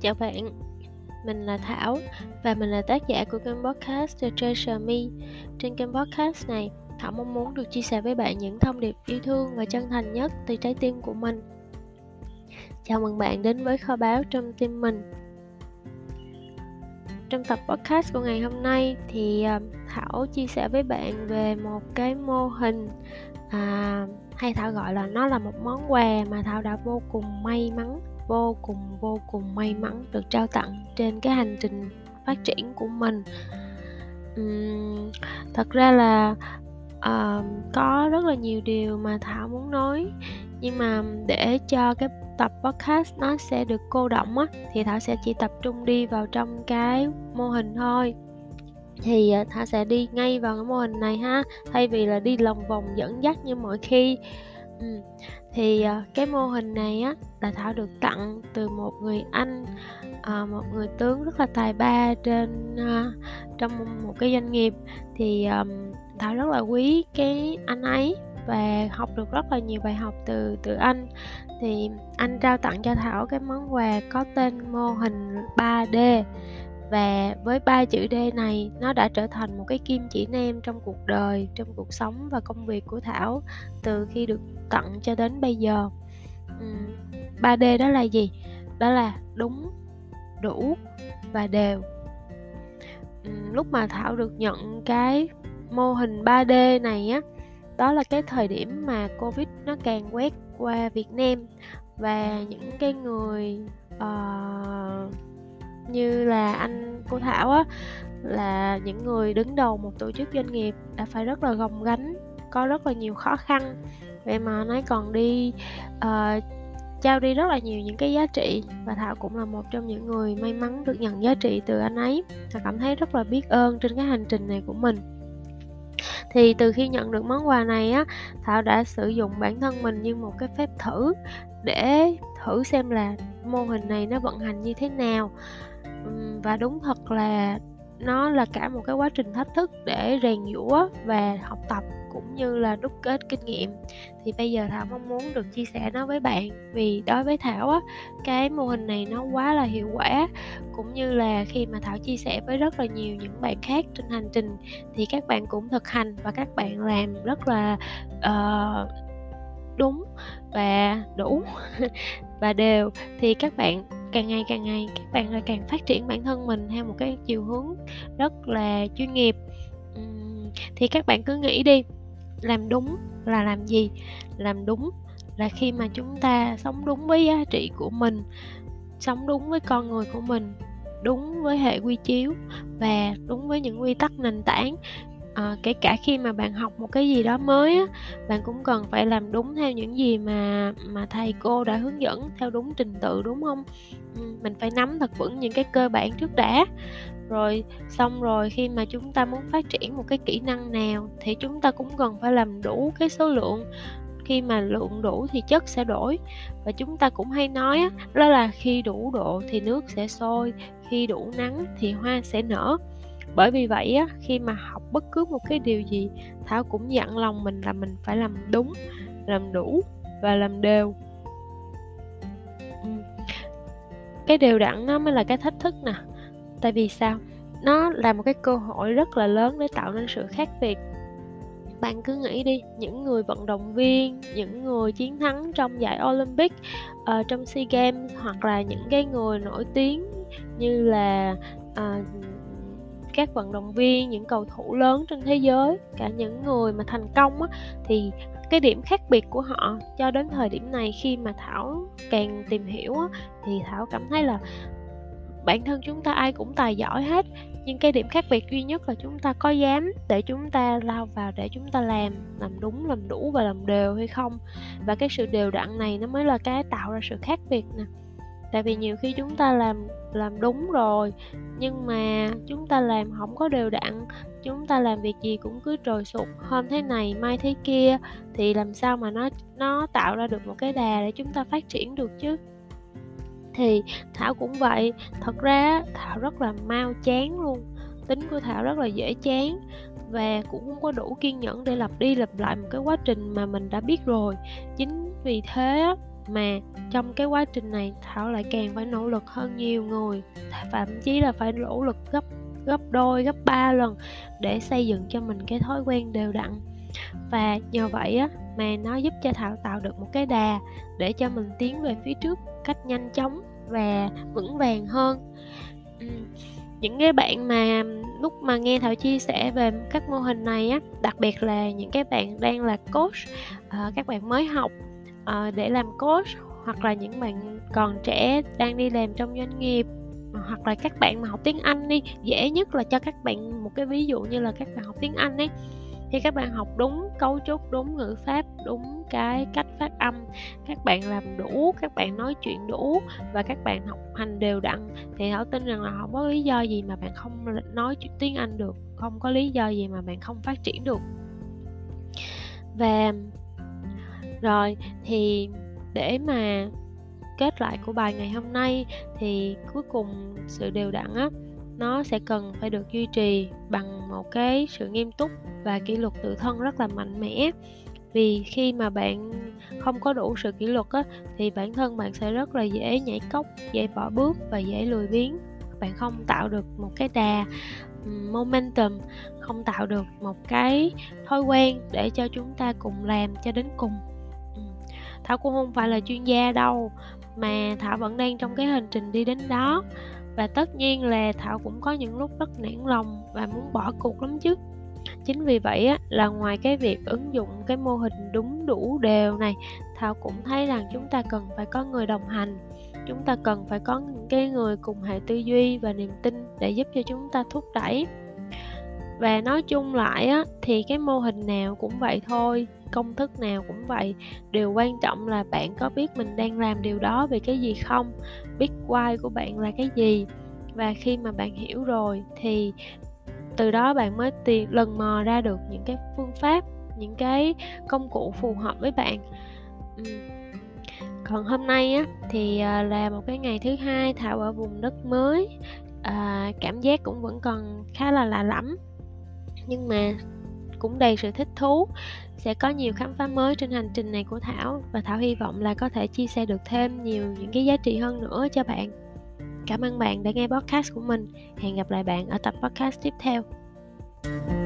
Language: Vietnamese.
Chào bạn, mình là Thảo và mình là tác giả của kênh podcast The Treasure Me. Trên kênh podcast này, Thảo mong muốn được chia sẻ với bạn những thông điệp yêu thương và chân thành nhất từ trái tim của mình. Chào mừng bạn đến với kho báu trong tim mình. Trong tập podcast của ngày hôm nay thì à, Thảo chia sẻ với bạn về một cái mô hình à, hay Thảo gọi là nó là một món quà mà Thảo đã vô cùng may mắn vô cùng vô cùng may mắn được trao tặng trên cái hành trình phát triển của mình. Uhm, thật ra là uh, có rất là nhiều điều mà thảo muốn nói nhưng mà để cho cái tập podcast nó sẽ được cô động á thì thảo sẽ chỉ tập trung đi vào trong cái mô hình thôi. Thì ờ, thảo sẽ đi ngay vào cái mô hình này ha thay vì là đi lòng vòng dẫn dắt như mọi khi ừ. thì uh, cái mô hình này á là thảo được tặng từ một người anh uh, một người tướng rất là tài ba trên uh, trong một cái doanh nghiệp. Thì um, thảo rất là quý cái anh ấy và học được rất là nhiều bài học từ từ anh. Thì anh trao tặng cho thảo cái món quà có tên mô hình 3D và với ba chữ D này nó đã trở thành một cái kim chỉ nam trong cuộc đời trong cuộc sống và công việc của Thảo từ khi được tặng cho đến bây giờ. Uhm, 3D đó là gì? Đó là đúng đủ và đều. Uhm, lúc mà Thảo được nhận cái mô hình 3D này á đó là cái thời điểm mà Covid nó càng quét qua Việt Nam. Và những cái người uh, như là anh cô Thảo á là những người đứng đầu một tổ chức doanh nghiệp đã phải rất là gồng gánh có rất là nhiều khó khăn. Vậy mà anh ấy còn đi uh, trao đi rất là nhiều những cái giá trị và thảo cũng là một trong những người may mắn được nhận giá trị từ anh ấy và cảm thấy rất là biết ơn trên cái hành trình này của mình. Thì từ khi nhận được món quà này á thảo đã sử dụng bản thân mình như một cái phép thử để thử xem là mô hình này nó vận hành như thế nào và đúng thật là nó là cả một cái quá trình thách thức để rèn giũa và học tập cũng như là đúc kết kinh nghiệm. Thì bây giờ thảo mong muốn được chia sẻ nó với bạn vì đối với thảo á cái mô hình này nó quá là hiệu quả cũng như là khi mà thảo chia sẻ với rất là nhiều những bạn khác trên hành trình thì các bạn cũng thực hành và các bạn làm rất là uh, đúng và đủ và đều. Thì các bạn càng ngày càng ngày, các bạn lại càng phát triển bản thân mình theo một cái chiều hướng rất là chuyên nghiệp. Thì các bạn cứ nghĩ đi, làm đúng là làm gì? Làm đúng là khi mà chúng ta sống đúng với giá trị của mình, sống đúng với con người của mình, đúng với hệ quy chiếu và đúng với những quy tắc nền tảng à, kể cả khi mà bạn học một cái gì đó mới á, bạn cũng cần phải làm đúng theo những gì mà mà thầy cô đã hướng dẫn theo đúng trình tự đúng không? Ừ, mình phải nắm thật vững những cái cơ bản trước đã. Rồi xong rồi khi mà chúng ta muốn phát triển một cái kỹ năng nào thì chúng ta cũng cần phải làm đủ cái số lượng. Khi mà lượng đủ thì chất sẽ đổi. Và chúng ta cũng hay nói đó là khi đủ độ thì nước sẽ sôi khi đủ nắng thì hoa sẽ nở bởi vì vậy á khi mà học bất cứ một cái điều gì thảo cũng dặn lòng mình là mình phải làm đúng làm đủ và làm đều. Cái đều đặn nó mới là cái thách thức nè. Tại vì sao? Nó là một cái cơ hội rất là lớn để tạo nên sự khác biệt. Bạn cứ nghĩ đi những người vận động viên những người chiến thắng trong giải olympic uh, trong sea games hoặc là những cái người nổi tiếng như là uh, các vận động viên những cầu thủ lớn trên thế giới cả những người mà thành công á, thì cái điểm khác biệt của họ cho đến thời điểm này khi mà thảo càng tìm hiểu á, thì thảo cảm thấy là bản thân chúng ta ai cũng tài giỏi hết. Nhưng cái điểm khác biệt duy nhất là chúng ta có dám để chúng ta lao vào để chúng ta làm làm đúng làm đủ và làm đều hay không. Và cái sự đều đặn này nó mới là cái tạo ra sự khác biệt nè tại vì nhiều khi chúng ta làm làm đúng rồi, nhưng mà chúng ta làm không có đều đặn, chúng ta làm việc gì cũng cứ trồi sụt hôm thế này, mai thế kia, thì làm sao mà nó nó tạo ra được một cái đà để chúng ta phát triển được chứ? Thì thảo cũng vậy, thật ra thảo rất là mau chán luôn, tính của thảo rất là dễ chán và cũng không có đủ kiên nhẫn để lặp đi lặp lại một cái quá trình mà mình đã biết rồi. Chính vì thế mà trong cái quá trình này thảo lại càng phải nỗ lực hơn nhiều người. Thậm chí là phải nỗ lực gấp gấp đôi, gấp ba lần để xây dựng cho mình cái thói quen đều đặn. Và nhờ vậy á mà nó giúp cho thảo tạo được một cái đà để cho mình tiến về phía trước cách nhanh chóng và vững vàng hơn. Những cái bạn mà lúc mà nghe thảo chia sẻ về các mô hình này á, đặc biệt là những cái bạn đang là coach ờ, các bạn mới học uh, để làm coach hoặc là những bạn còn trẻ đang đi làm trong doanh nghiệp ờ, hoặc là các bạn mà học tiếng Anh đi dễ nhất là cho các bạn một cái ví dụ như là các bạn học tiếng Anh ấy. Thì các bạn học đúng cấu trúc đúng ngữ pháp đúng cái cách phát âm các bạn làm đủ các bạn nói chuyện đủ và các bạn học hành đều đặn. Thì thảo tin rằng là không có lý do gì mà bạn không nói chuyện tiếng anh được không có lý do gì mà bạn không phát triển được. Và rồi, thì để mà kết lại của bài ngày hôm nay, thì cuối cùng sự đều đặn á, nó sẽ cần phải được duy trì bằng một cái sự nghiêm túc và kỷ luật tự thân rất là mạnh mẽ. Vì khi mà bạn không có đủ sự kỷ luật á, thì bản thân bạn sẽ rất là dễ nhảy cốc, dễ bỏ bước và dễ lười biếng. Bạn không tạo được một cái đà momentum, không tạo được một cái thói quen để cho chúng ta cùng làm cho đến cùng thảo cũng không phải là chuyên gia đâu mà thảo vẫn đang trong cái hành trình đi đến đó. Và tất nhiên là thảo cũng có những lúc rất nản lòng và muốn bỏ cuộc lắm chứ. Chính vì vậy á, là ngoài cái việc ứng dụng cái mô hình đúng đủ đều này thảo cũng thấy rằng chúng ta cần phải có người đồng hành. Chúng ta cần phải có những cái người cùng hệ tư duy và niềm tin để giúp cho chúng ta thúc đẩy và nói chung lại á, thì cái mô hình nào cũng vậy thôi công thức nào cũng vậy. Điều quan trọng là bạn có biết mình đang làm điều đó vì cái gì không biết why của bạn là cái gì. Và khi mà bạn hiểu rồi thì từ đó bạn mới tìm lần mò ra được những cái phương pháp những cái công cụ phù hợp với bạn. Còn hôm nay á thì à, là một cái ngày thứ hai thảo ở vùng đất mới. À, cảm giác cũng vẫn còn khá là lạ lẫm nhưng mà cũng đầy sự thích thú, sẽ có nhiều khám phá mới trên hành trình này của thảo và thảo hy vọng là có thể chia sẻ được thêm nhiều những cái giá trị hơn nữa cho bạn. Cảm ơn bạn đã nghe podcast của mình. Hẹn gặp lại bạn ở tập podcast tiếp theo. thank you